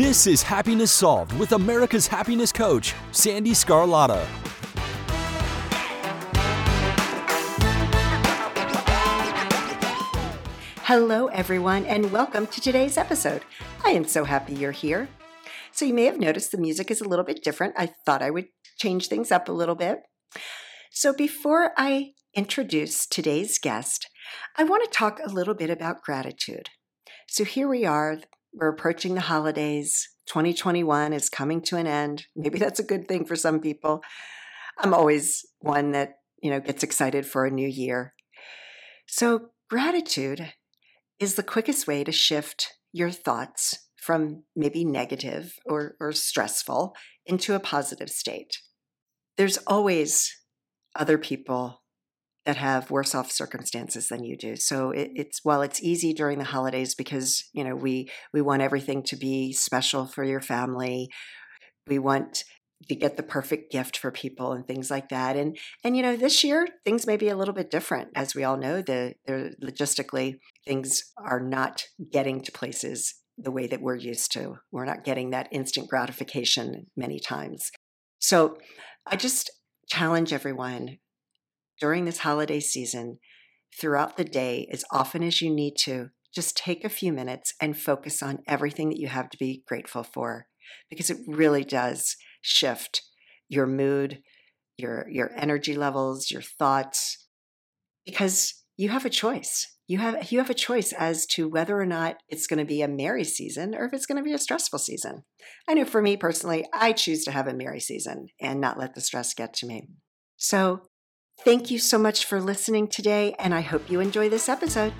This is Happiness Solved with America's happiness coach, Sandee Sgarlata. Hello, everyone, and welcome to today's episode. I am so happy you're here. So, you may have noticed the music is a little bit different. I thought I would change things up a little bit. So, before I introduce today's guest, I want to talk a little bit about gratitude. So, here we are, we're approaching the holidays. 2021 is coming to an end. Maybe that's a good thing for some people. I'm always one that, you know, gets excited for a new year. So, gratitude is the quickest way to shift your thoughts from maybe negative or, or stressful into a positive state. There's always other people that have worse off circumstances than you do. So it, it's while it's easy during the holidays because you know we we want everything to be special for your family. We want to get the perfect gift for people and things like that. And and you know this year things may be a little bit different, as we all know. The, the logistically things are not getting to places the way that we're used to. We're not getting that instant gratification many times. So I just challenge everyone during this holiday season, throughout the day, as often as you need to, just take a few minutes and focus on everything that you have to be grateful for because it really does shift your mood, your your energy levels, your thoughts because you have a choice. You have you have a choice as to whether or not it's going to be a merry season or if it's going to be a stressful season. I know for me personally, I choose to have a merry season and not let the stress get to me. So, Thank you so much for listening today, and I hope you enjoy this episode.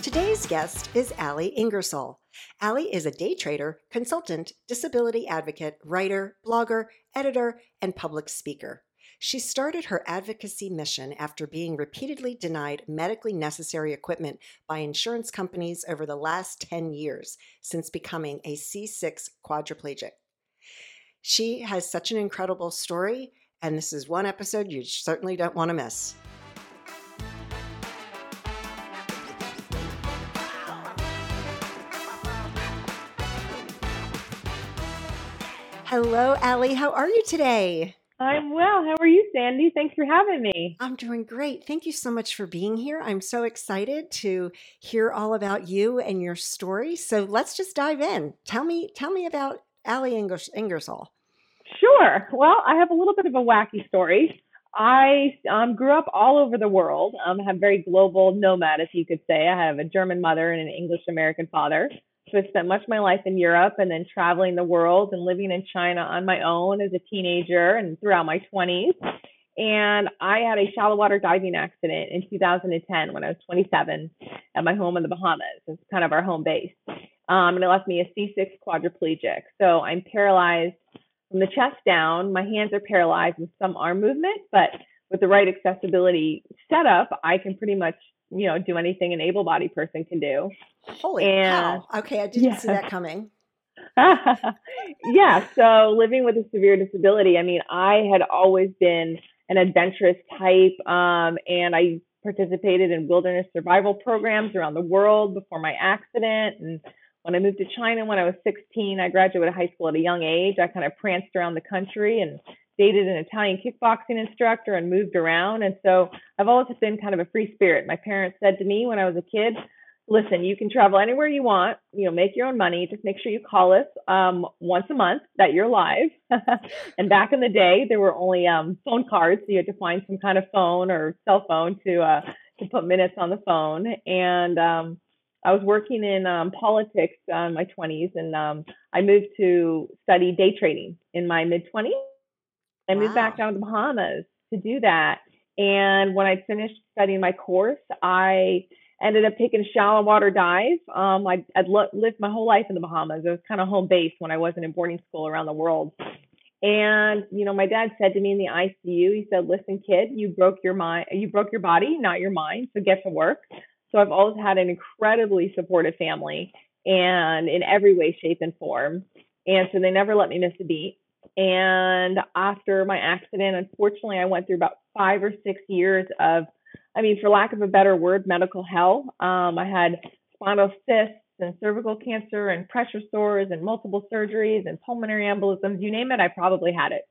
Today's guest is Ali Ingersoll. Ali is a day trader, consultant, disability advocate, writer, blogger, editor, and public speaker. She started her advocacy mission after being repeatedly denied medically necessary equipment by insurance companies over the last 10 years since becoming a C6 quadriplegic. She has such an incredible story, and this is one episode you certainly don't want to miss. Hello, Ali. How are you today? I'm well. How are you, Sandee? Thanks for having me. I'm doing great. Thank you so much for being here. I'm so excited to hear all about you and your story. So let's just dive in. Tell me, tell me about Ali Ingersoll. Sure. Well, I have a little bit of a wacky story. I um, grew up all over the world. Um, I have a very global nomad, if you could say. I have a German mother and an English American father. So I spent much of my life in Europe and then traveling the world and living in China on my own as a teenager and throughout my 20s. And I had a shallow water diving accident in 2010 when I was 27 at my home in the Bahamas. It's kind of our home base. Um, and it left me a C6 quadriplegic. So I'm paralyzed from the chest down. My hands are paralyzed with some arm movement, but with the right accessibility setup, I can pretty much you know, do anything an able bodied person can do. Holy and, cow. Okay, I didn't yeah. see that coming. yeah, so living with a severe disability, I mean, I had always been an adventurous type, um, and I participated in wilderness survival programs around the world before my accident. And when I moved to China when I was 16, I graduated high school at a young age. I kind of pranced around the country and dated an Italian kickboxing instructor and moved around. And so I've always been kind of a free spirit. My parents said to me when I was a kid, listen, you can travel anywhere you want, you know, make your own money. Just make sure you call us um, once a month that you're live. and back in the day, there were only um, phone cards. So you had to find some kind of phone or cell phone to, uh, to put minutes on the phone. And, um, I was working in um, politics uh, in my 20s, and um, I moved to study day trading in my mid 20s. I moved back down to the Bahamas to do that. And when I finished studying my course, I ended up taking a shallow water dive. Um, I'd, I'd lo- lived my whole life in the Bahamas. It was kind of home base when I wasn't in boarding school around the world. And you know, my dad said to me in the ICU, he said, "Listen, kid, you broke your mind, you broke your body, not your mind. So get to work." So I've always had an incredibly supportive family, and in every way, shape, and form. And so they never let me miss a beat. And after my accident, unfortunately, I went through about five or six years of I mean, for lack of a better word, medical hell. Um, I had spinal cysts and cervical cancer and pressure sores and multiple surgeries and pulmonary embolisms. You name it, I probably had it.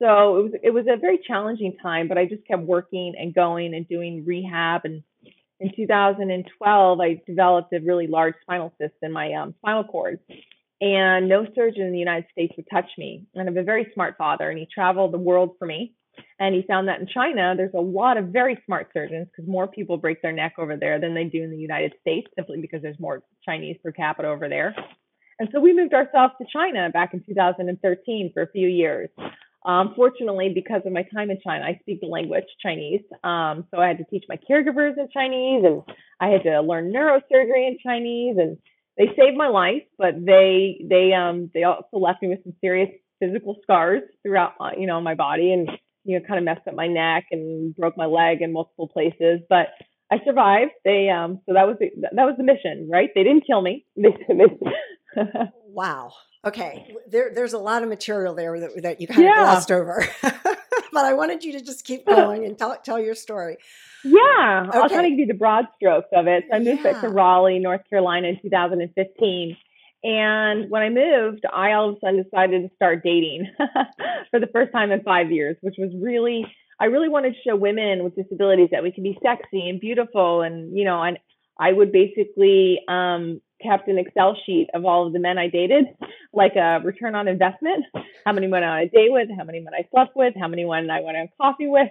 So it was it was a very challenging time, but I just kept working and going and doing rehab. And in 2012, I developed a really large spinal cyst in my um, spinal cord, and no surgeon in the United States would touch me. And I have a very smart father, and he traveled the world for me. And he found that in China, there's a lot of very smart surgeons because more people break their neck over there than they do in the United States, simply because there's more Chinese per capita over there. And so we moved ourselves to China back in 2013 for a few years. Um, fortunately, because of my time in China, I speak the language Chinese. Um, so I had to teach my caregivers in Chinese, and I had to learn neurosurgery in Chinese, and they saved my life. But they they um they also left me with some serious physical scars throughout my, you know my body, and you know kind of messed up my neck and broke my leg in multiple places. But I survived. They um so that was the, that was the mission, right? They didn't kill me. Wow. Okay, there, there's a lot of material there that, that you kind of glossed over, but I wanted you to just keep going and tell tell your story. Yeah, okay. I'll kind of give you the broad strokes of it. So I moved yeah. to Raleigh, North Carolina, in 2015, and when I moved, I all of a sudden decided to start dating for the first time in five years, which was really I really wanted to show women with disabilities that we can be sexy and beautiful, and you know, and I would basically um, kept an Excel sheet of all of the men I dated, like a return on investment, how many men I on a date with, how many men I slept with, how many men I went on coffee with.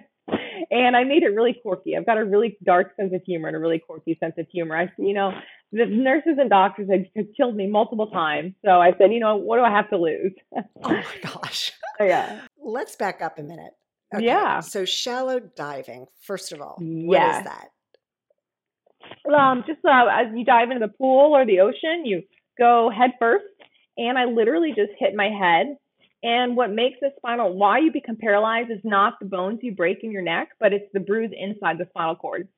And I made it really quirky. I've got a really dark sense of humor and a really quirky sense of humor. I, you know, the nurses and doctors had, had killed me multiple times. So I said, you know, what do I have to lose? oh my gosh. yeah. Let's back up a minute. Okay. Yeah. So shallow diving, first of all, what is that? Um, just uh, as you dive into the pool or the ocean, you go head first. And I literally just hit my head. And what makes the spinal, why you become paralyzed is not the bones you break in your neck, but it's the bruise inside the spinal cord.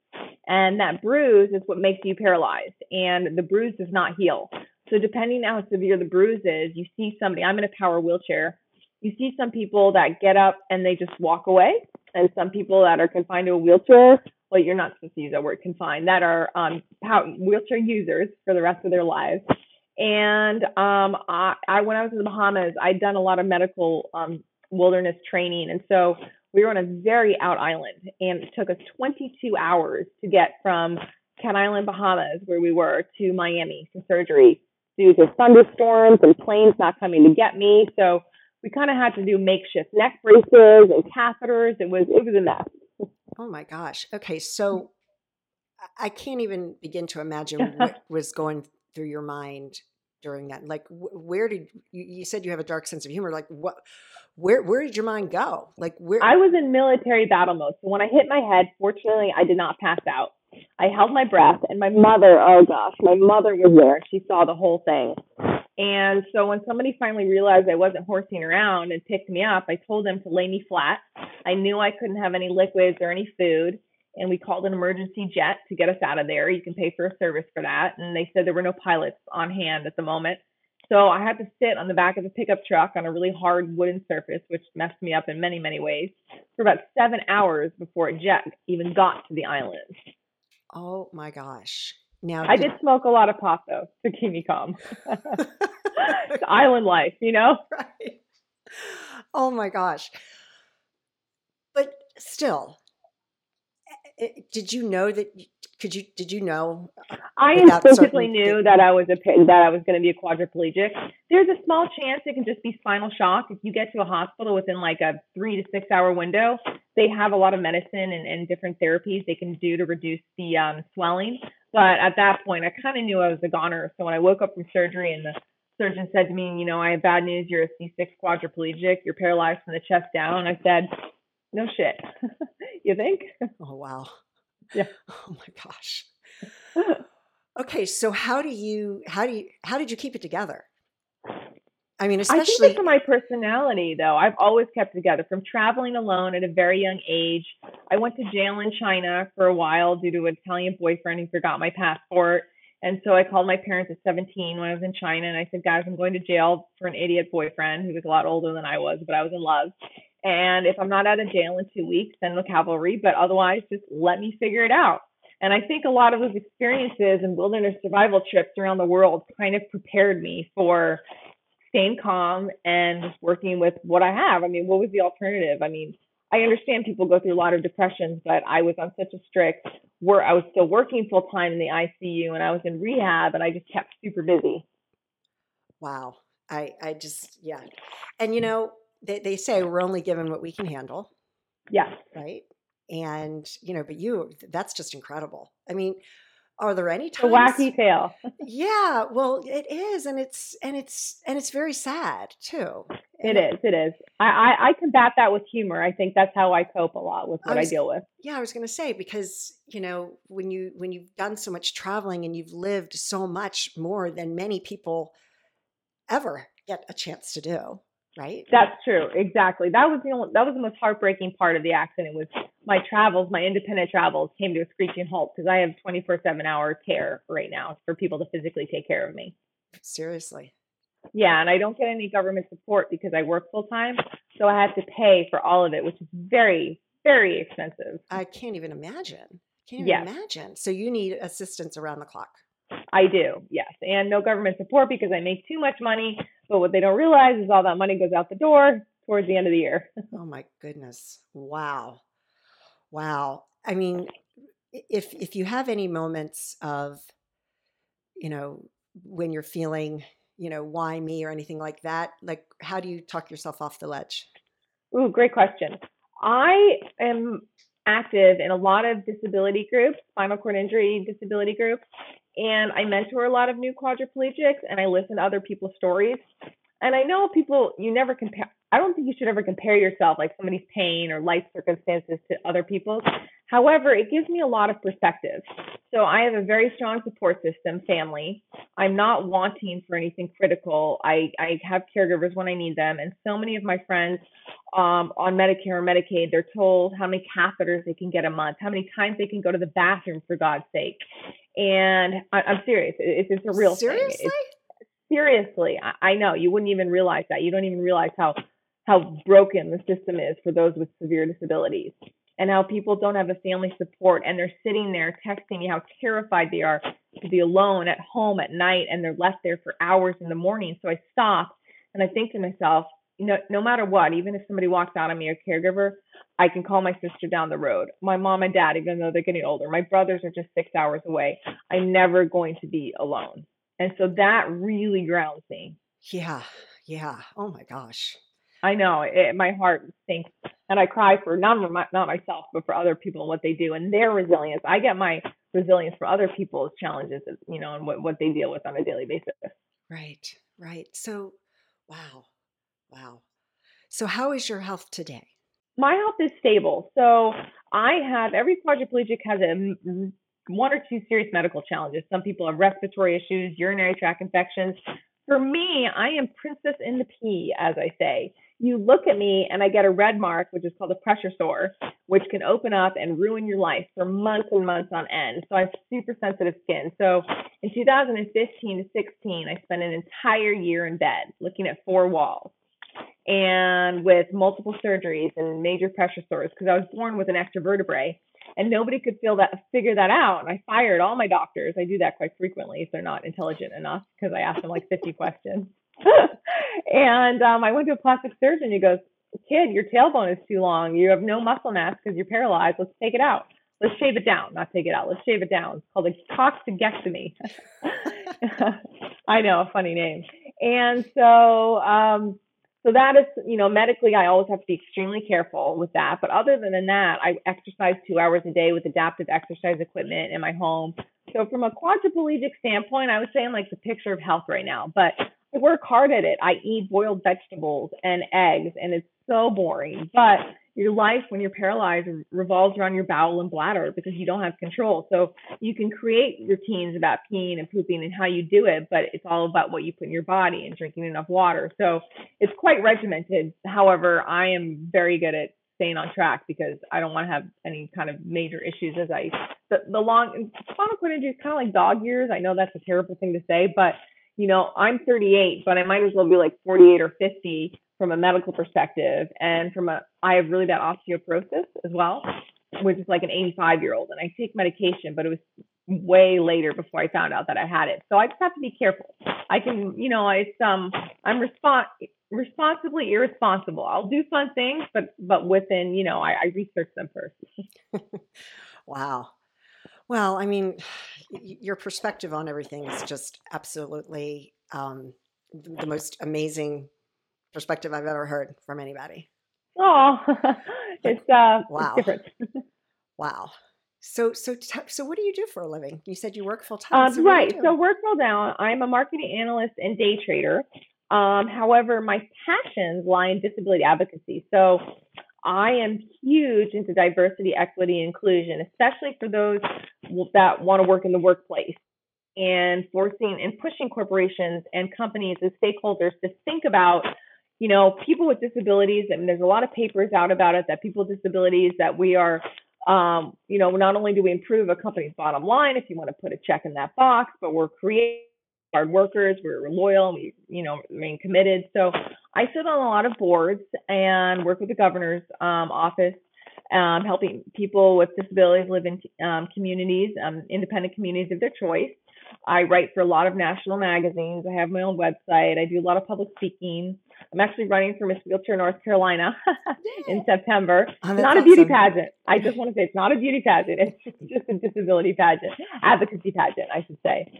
And that bruise is what makes you paralyzed. And the bruise does not heal. So depending on how severe the bruise is, you see somebody, I'm in a power wheelchair. You see some people that get up and they just walk away, and some people that are confined to a wheelchair well, you're not supposed to use that word confined, that are um, wheelchair users for the rest of their lives. And um, I, I, when I was in the Bahamas, I'd done a lot of medical um, wilderness training. And so we were on a very out island, and it took us 22 hours to get from Cat Island, Bahamas, where we were, to Miami for surgery due to thunderstorms and planes not coming to get me. So we kind of had to do makeshift neck braces and catheters. It was it was a mess. Oh my gosh. Okay. Mm. So I can't even begin to imagine what was going through your mind during that. Like, where did you, you said you have a dark sense of humor? Like, what, where, where did your mind go? Like, where? I was in military battle mode. So when I hit my head, fortunately, I did not pass out. I held my breath, and my mother, oh gosh, my mother was there. She saw the whole thing. And so when somebody finally realized I wasn't horsing around and picked me up, I told them to lay me flat. I knew I couldn't have any liquids or any food. And we called an emergency jet to get us out of there. You can pay for a service for that. And they said there were no pilots on hand at the moment. So I had to sit on the back of the pickup truck on a really hard wooden surface, which messed me up in many, many ways, for about seven hours before a jet even got to the island. Oh my gosh. Now I did smoke a lot of pot though to keep me calm. it's island life, you know? Right. Oh my gosh. But still, eh, eh, did you know that could you did you know i instinctively knew that i was a that i was going to be a quadriplegic. There's a small chance it can just be spinal shock. If you get to a hospital within like a three to six hour window they have a lot of medicine and, and different therapies they can do to reduce the um, swelling. But at that point i kind of knew i was a goner. So when i woke up from surgery and the surgeon said to me you know i have bad news. You're a c6 quadriplegic. You're paralyzed from the chest down i said no shit. You think? Oh wow yeah. Oh my gosh. okay, so how do you how do you how did you keep it together? I mean, especially I think it's for my personality though. I've always kept together from traveling alone at a very young age. I went to jail in China for a while due to an Italian boyfriend who forgot my passport. And so I called my parents at 17 when I was in China and I said, guys, I'm going to jail for an idiot boyfriend who was a lot older than I was, but I was in love. And if I'm not out of jail in two weeks, send the cavalry. But otherwise, just let me figure it out. And I think a lot of those experiences and wilderness survival trips around the world kind of prepared me for staying calm and just working with what I have. I mean, what was the alternative? I mean, I understand people go through a lot of depressions, but I was on such a strict where I was still working full time in the ICU and I was in rehab and I just kept super busy. Wow. I, I just, yeah. And you know, they, they say we're only given what we can handle. Yeah. Right. And, you know, but you, that's just incredible. I mean, are there any times? A wacky tale. yeah, well, it is, and it's and it's and it's very sad too. It is. It is. I, I, I combat that with humor. I think that's how I cope a lot with what I, was, I deal with. Yeah, I was going to say because you know when you when you've done so much traveling and you've lived so much more than many people ever get a chance to do right? That's true. Exactly. That was the only, that was the most heartbreaking part of the accident was my travels, my independent travels came to a screeching halt because I have 24/7 hour care right now for people to physically take care of me. Seriously. Yeah, and I don't get any government support because I work full time, so I have to pay for all of it, which is very very expensive. I can't even imagine. Can't even yes. imagine. So you need assistance around the clock. I do, yes. And no government support because I make too much money. But what they don't realize is all that money goes out the door towards the end of the year. oh my goodness. Wow. Wow. I mean, if if you have any moments of, you know, when you're feeling, you know, why me or anything like that, like how do you talk yourself off the ledge? Ooh, great question. I am active in a lot of disability groups, spinal cord injury disability groups, and I mentor a lot of new quadriplegics and I listen to other people's stories. And I know people, you never compare, I don't think you should ever compare yourself, like somebody's pain or life circumstances, to other people's. However, it gives me a lot of perspective. So I have a very strong support system, family. I'm not wanting for anything critical. I, I have caregivers when I need them. And so many of my friends um, on Medicare or Medicaid, they're told how many catheters they can get a month, how many times they can go to the bathroom, for God's sake. And I, am serious. It's, it's a real seriously? seriously, I, I know you wouldn't even realize that. You don't even realize how how broken the system is for those with severe disabilities and how people don't have a family support and they're sitting there texting me how terrified they are to be alone at home at night and they're left there for hours in the morning. So I stop and I think to myself, you know, no matter what, even if somebody walks out on me, a caregiver, I can call my sister down the road. My mom and dad, even though they're getting older, my brothers are just six hours away. I'm never going to be alone. And so that really grounds me. Yeah. Yeah. Oh my gosh. I know it, my heart sinks and I cry for not my, not myself, but for other people and what they do and their resilience. I get my resilience for other people's challenges, you know, and what, what they deal with on a daily basis. Right, right. So, wow, wow. So, how is your health today? My health is stable. So, I have every quadriplegic has a one or two serious medical challenges. Some people have respiratory issues, urinary tract infections. For me, I am princess in the pea, as I say you look at me and I get a red mark, which is called a pressure sore, which can open up and ruin your life for months and months on end. So I have super sensitive skin. So in 2015 to 16, I spent an entire year in bed looking at four walls and with multiple surgeries and major pressure sores because I was born with an extra vertebrae and nobody could feel that figure that out. And I fired all my doctors. I do that quite frequently if they're not intelligent enough because I ask them like 50 questions. and um, I went to a plastic surgeon. He goes, "Kid, your tailbone is too long. You have no muscle mass because you're paralyzed. Let's take it out. Let's shave it down. Not take it out. Let's shave it down. It's called a coccygectomy." I know, a funny name. And so, um, so that is, you know, medically, I always have to be extremely careful with that. But other than that, I exercise two hours a day with adaptive exercise equipment in my home. So from a quadriplegic standpoint, I was saying like the picture of health right now. But I work hard at it. I eat boiled vegetables and eggs, and it's so boring. But your life, when you're paralyzed, revolves around your bowel and bladder because you don't have control. So you can create routines about peeing and pooping and how you do it, but it's all about what you put in your body and drinking enough water. So it's quite regimented. However, I am very good at staying on track because I don't want to have any kind of major issues as I the, the long spinal cord injury is kind of like dog years. I know that's a terrible thing to say, but you know, I'm 38, but I might as well be like 48 or 50 from a medical perspective, and from a I have really bad osteoporosis as well, which is like an 85 year old, and I take medication, but it was way later before I found out that I had it. So I just have to be careful. I can, you know, it's um I'm respon responsibly irresponsible. I'll do fun things, but but within, you know, I, I research them first. wow. Well, I mean, your perspective on everything is just absolutely um, the most amazing perspective I've ever heard from anybody. Oh, it's uh, wow, it's different. wow. So, so, so, what do you do for a living? You said you work full time. Um, so right. So, work full time. I'm a marketing analyst and day trader. Um, however, my passions lie in disability advocacy. So, I am huge into diversity, equity, inclusion, especially for those that want to work in the workplace and forcing and pushing corporations and companies as stakeholders to think about you know people with disabilities and there's a lot of papers out about it that people with disabilities that we are um, you know, not only do we improve a company's bottom line, if you want to put a check in that box, but we're creating hard workers, we're loyal, we, you know, remain committed. So I sit on a lot of boards and work with the governor's um, office, um, helping people with disabilities live in um, communities, um, independent communities of their choice. I write for a lot of national magazines. I have my own website. I do a lot of public speaking. I'm actually running for Miss Wheelchair North Carolina in September. Oh, not a beauty pageant. I just want to say it's not a beauty pageant. It's just a disability pageant, advocacy pageant, I should say.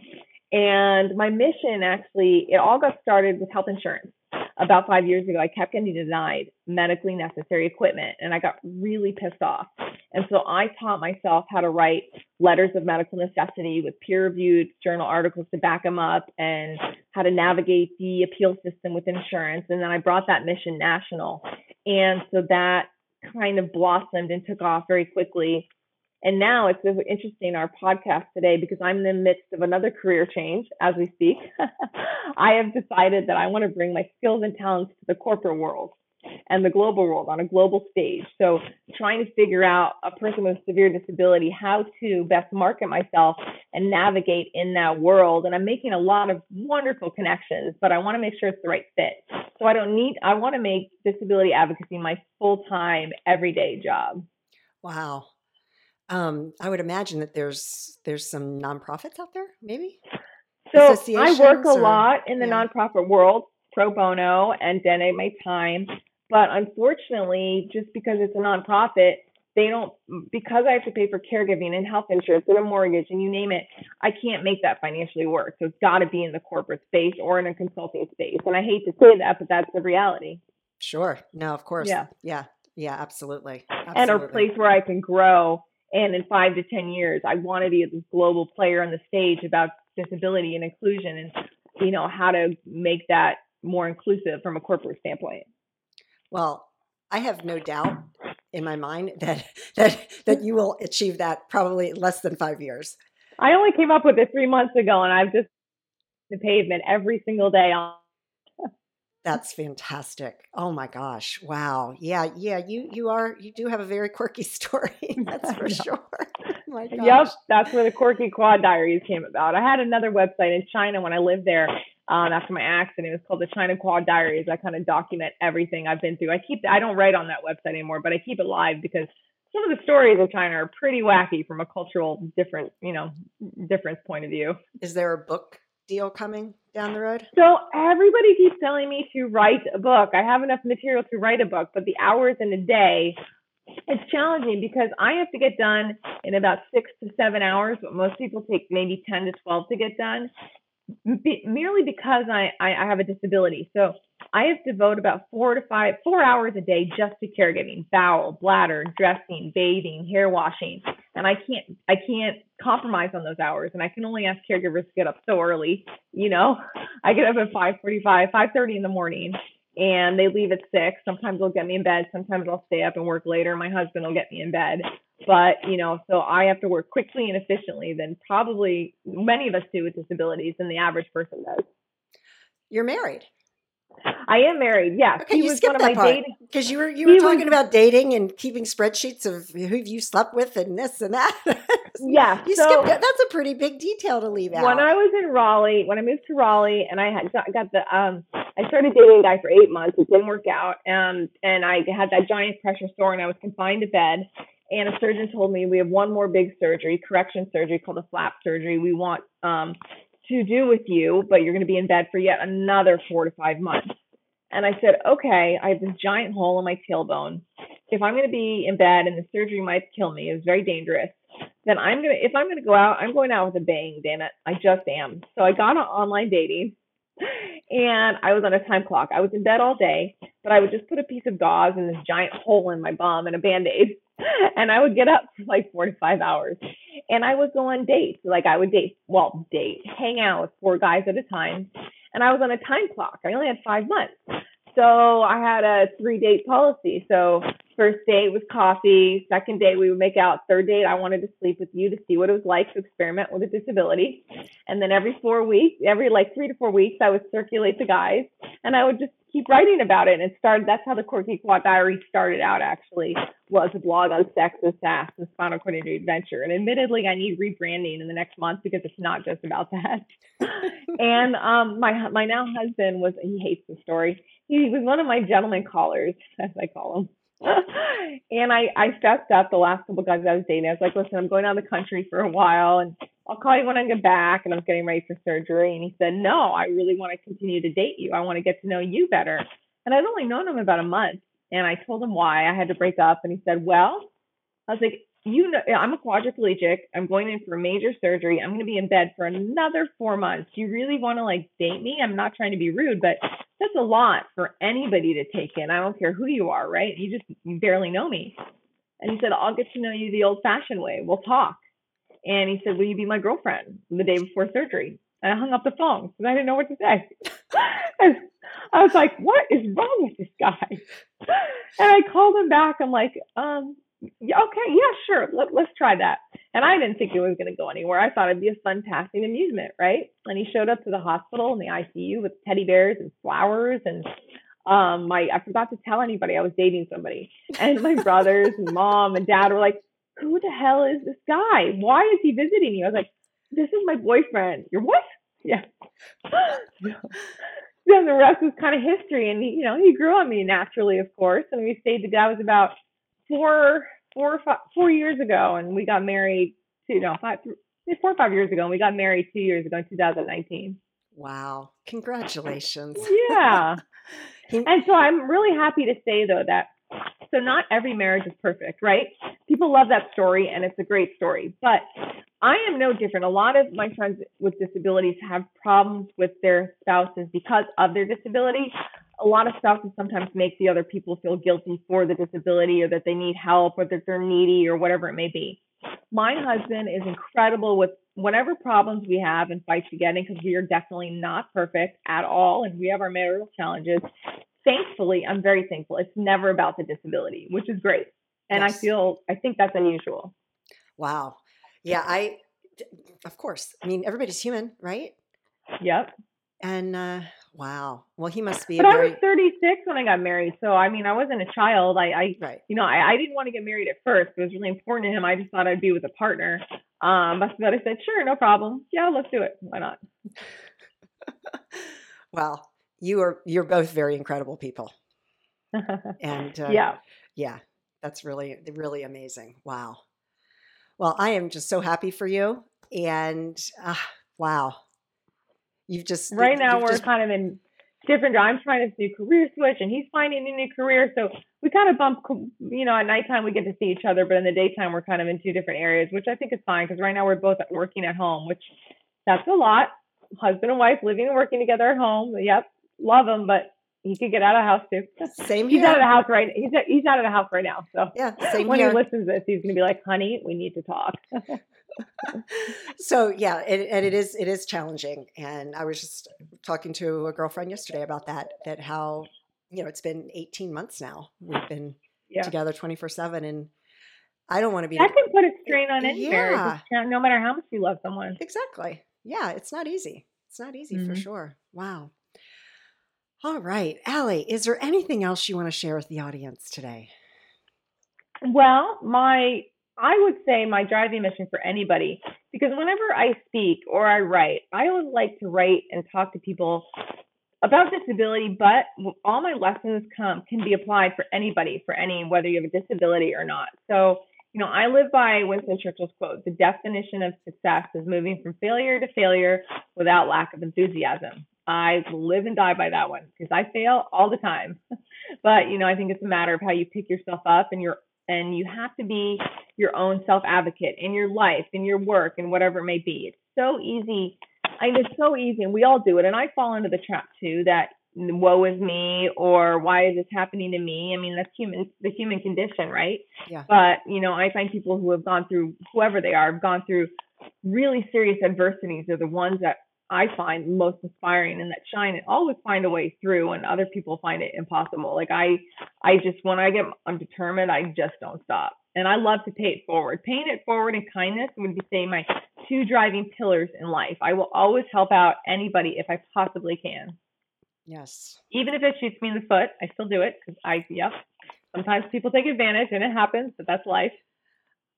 And my mission actually, it all got started with health insurance about five years ago, I kept getting denied medically necessary equipment and I got really pissed off. And so I taught myself how to write letters of medical necessity with peer reviewed journal articles to back them up and how to navigate the appeal system with insurance. And then I brought that mission national. And so that kind of blossomed and took off very quickly. And now it's interesting our podcast today because I'm in the midst of another career change as we speak. I have decided that I want to bring my skills and talents to the corporate world and the global world on a global stage. So trying to figure out a person with severe disability how to best market myself and navigate in that world. And I'm making a lot of wonderful connections, but I want to make sure it's the right fit. So I don't need I want to make disability advocacy my full-time everyday job. Wow. Um, I would imagine that there's there's some nonprofits out there, maybe. So I work a or, lot in the yeah. nonprofit world, pro bono, and donate my time. But unfortunately, just because it's a nonprofit, they don't because I have to pay for caregiving and health insurance and a mortgage and you name it. I can't make that financially work. So it's got to be in the corporate space or in a consulting space. And I hate to say that, but that's the reality. Sure. No, of course. Yeah. Yeah. Yeah. Absolutely. absolutely. And a place where I can grow and in five to 10 years, I want to be this global player on the stage about disability and inclusion and, you know, how to make that more inclusive from a corporate standpoint. Well, I have no doubt in my mind that that that you will achieve that probably less than five years. I only came up with it three months ago, and I've just the pavement every single day on that's fantastic. Oh my gosh. Wow. Yeah, yeah, you you are you do have a very quirky story. That's for sure. my gosh. Yep, that's where the quirky quad diaries came about. I had another website in China when I lived there. Um, after my accident, it was called the China Quad Diaries. I kind of document everything I've been through. I keep I don't write on that website anymore, but I keep it live because some of the stories of China are pretty wacky from a cultural different, you know, difference point of view. Is there a book deal coming down the road? So everybody keeps telling me to write a book. I have enough material to write a book, but the hours in a day, it's challenging because I have to get done in about six to seven hours, but most people take maybe 10 to 12 to get done merely because I, I have a disability. So I have devote about four to five, four hours a day just to caregiving, bowel, bladder, dressing, bathing, hair washing. And I can't, I can't compromise on those hours. And I can only ask caregivers to get up so early. You know, I get up at 5:45, 5:30 in the morning, and they leave at six. Sometimes they'll get me in bed. Sometimes I'll stay up and work later. My husband will get me in bed. But, you know, so I have to work quickly and efficiently than probably many of us do with disabilities than the average person does. You're married. I am married. Yeah, Okay, he you was skipped one of that my part. dating. Because you were you He were talking was- about dating and keeping spreadsheets of who you slept with and this and that. Yeah, you so skipped that. That's a pretty big detail to leave out. when I was in Raleigh, when I moved to Raleigh, and I had got, got the um, I started dating a guy for eight months. It didn't work out, and and I had that giant pressure sore, and I was confined to bed. And a surgeon told me we have one more big surgery, correction surgery called a flap surgery. We want um, to do with you, but you're going to be in bed for yet another four to five months. And I said, okay, I have this giant hole in my tailbone. If I'm going to be in bed and the surgery might kill me, it was very dangerous. Then I'm gonna, if I'm going to go out, I'm going out with a bang. Damn it, I just am. So I got on online dating, and I was on a time clock. I was in bed all day, but I would just put a piece of gauze in this giant hole in my bum and a band aid, and I would get up for like four to five hours, and I would go on dates. Like I would date, well, date, hang out with four guys at a time, and I was on a time clock. I only had five months. So I had a three date policy. So first date was coffee. Second date we would make out. Third date I wanted to sleep with you to see what it was like to experiment with a disability. And then every four weeks, every like three to four weeks, I would circulate the guys and I would just keep writing about it. And it started. That's how the Quirky Quad Diary started out. Actually, was a blog on sex and sass and spinal cord injury adventure. And admittedly, I need rebranding in the next month because it's not just about that. and um, my my now husband was he hates the story. He was one of my gentleman callers, as I call him. And I I fessed up the last couple guys I was dating. I was like, listen, I'm going out of the country for a while, and I'll call you when I get back. And I'm getting ready for surgery. And he said, no, I really want to continue to date you. I want to get to know you better. And I'd only known him about a month. And I told him why I had to break up. And he said, well, I was like, you know, I'm a quadriplegic. I'm going in for major surgery. I'm going to be in bed for another four months. You really want to like date me? I'm not trying to be rude, but that's a lot for anybody to take in. I don't care who you are, right? You just you barely know me. And he said, I'll get to know you the old fashioned way. We'll talk. And he said, Will you be my girlfriend the day before surgery? And I hung up the phone because I didn't know what to say. I was like, What is wrong with this guy? And I called him back. I'm like, um, okay, yeah, sure. Let, let's try that. And I didn't think it was going to go anywhere. I thought it'd be a fun passing amusement, right? And he showed up to the hospital in the ICU with teddy bears and flowers and um my I forgot to tell anybody I was dating somebody. And my brothers and mom and dad were like, Who the hell is this guy? Why is he visiting you? I was like, This is my boyfriend. Your what? Yeah. then the rest was kind of history. And he, you know, he grew on me naturally, of course. And we stayed together. That was about four, four, or five, four years ago, and we got married. Two, no, five, four or five years ago, and we got married two years ago in 2019. wow. Congratulations. Yeah. And so I'm really happy to say though that so not every marriage is perfect, right? People love that story and it's a great story, but I am no different. A lot of my friends with disabilities have problems with their spouses because of their disability. A lot of spouses sometimes make the other people feel guilty for the disability or that they need help or that they're needy or whatever it may be. My husband is incredible with whatever problems we have and fights we get in because we are definitely not perfect at all and we have our marital challenges. Thankfully, I'm very thankful. It's never about the disability, which is great. And Yes. I feel, I think that's unusual. Wow. Yeah, I of course. I mean, everybody's human, right? Yep. And uh wow. Well, he must be But a I very was 36 when I got married. So, I mean, I wasn't a child. I, I right. you know, I, I didn't want to get married at first. It was really important to him. I just thought I'd be with a partner. Um, but, but I said, sure, no problem. Yeah, let's do it. Why not? Well, you are you're both very incredible people. And uh, yeah. yeah, that's really really amazing. Wow. Well, I am just so happy for you and uh, wow. You've just Right now, we're just- kind of in different. I'm trying this new career switch, and he's finding a new career. So we kind of bump. You know, at nighttime we get to see each other, but in the daytime we're kind of in two different areas, which I think is fine because right now we're both working at home, which that's a lot. Husband and wife living and working together at home. Yep, love him, but he could get out of the house too. same here. He's out of the house right. He's he's out of the house right now. So Yeah, same when here. he listens to this, he's gonna be like, "Honey, we need to talk." so yeah and, and it is it is challenging and i was just talking to a girlfriend yesterday about that that how you know it's been 18 months now. We've been yeah, together 24 7 and i don't want to be that can put a strain on any marriage, no matter how much you love someone. exactly. Yeah it's not easy. It's not easy for Mhm. sure. Wow. All right, Ali, is there anything else you want to share with the audience today? Well, my I would say my driving mission for anybody, because whenever I speak or I write, I would like to write and talk to people about disability, but all my lessons come can be applied for anybody, for any whether you have a disability or not. So, you know, I live by Winston Churchill's quote: "The definition of success is moving from failure to failure without lack of enthusiasm." I live and die by that one because I fail all the time. but you know, I think it's a matter of how you pick yourself up and your and you have to be your own self advocate in your life, in your work, and whatever it may be. It's so easy. I mean, it's so easy, and we all do it. And I fall into the trap too that woe is me or why is this happening to me? I mean, that's human, the human condition, right? Yeah. But you know, I find people who have gone through whoever they are have gone through really serious adversities are the ones that I find most inspiring and that shine and always find a way through and other people find it impossible. Like I I just when I get I'm determined, I just don't stop. And I love to pay it forward. Paying it forward and kindness would be say my two driving pillars in life. I will always help out anybody if I possibly can. Yes. Even if it shoots me in the foot, I still do it because I yep. Sometimes people take advantage and it happens, but that's life.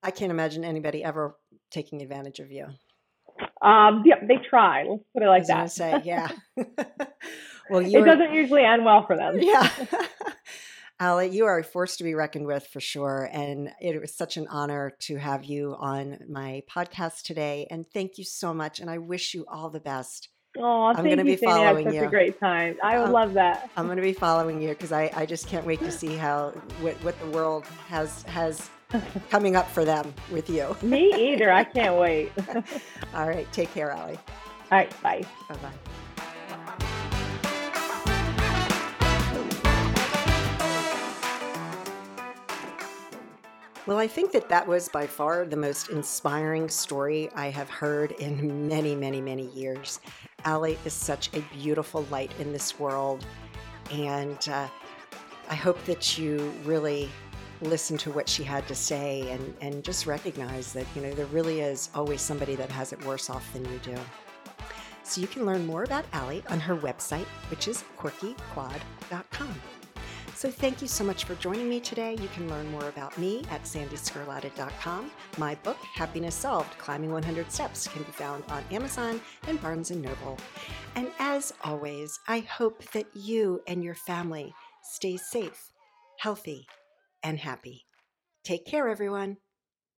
I can't imagine anybody ever taking advantage of you. Um, yeah, they try. Let's put it like I that. say, yeah. well, it doesn't usually end well for them. Yeah. Ali, you are a force to be reckoned with for sure. And it was such an honor to have you on my podcast today. And thank you so much. And I wish you all the best. Oh, I'm thank gonna you, be following such you. a great time. I would Um, love that. I'm going to be following you because I, I just can't wait to see how what, what the world has has coming up for them with you. Me either. I can't wait. All right. Take care, Ali. All right, bye. Bye bye. Well, I think that that was by far the most inspiring story I have heard in many, many, many years. Ali is such a beautiful light in this world. And uh, I hope that you really listen to what she had to say and, and just recognize that, you know, there really is always somebody that has it worse off than you do. So you can learn more about Ali on her website, which is quirkyquad.com. So thank you so much for joining me today. You can learn more about me at sandeesgarlata.com. My book, Happiness Solved: Climbing 100 Steps, can be found on Amazon and Barnes & Noble. And as always, I hope that you and your family stay safe, healthy, and happy. Take care, everyone.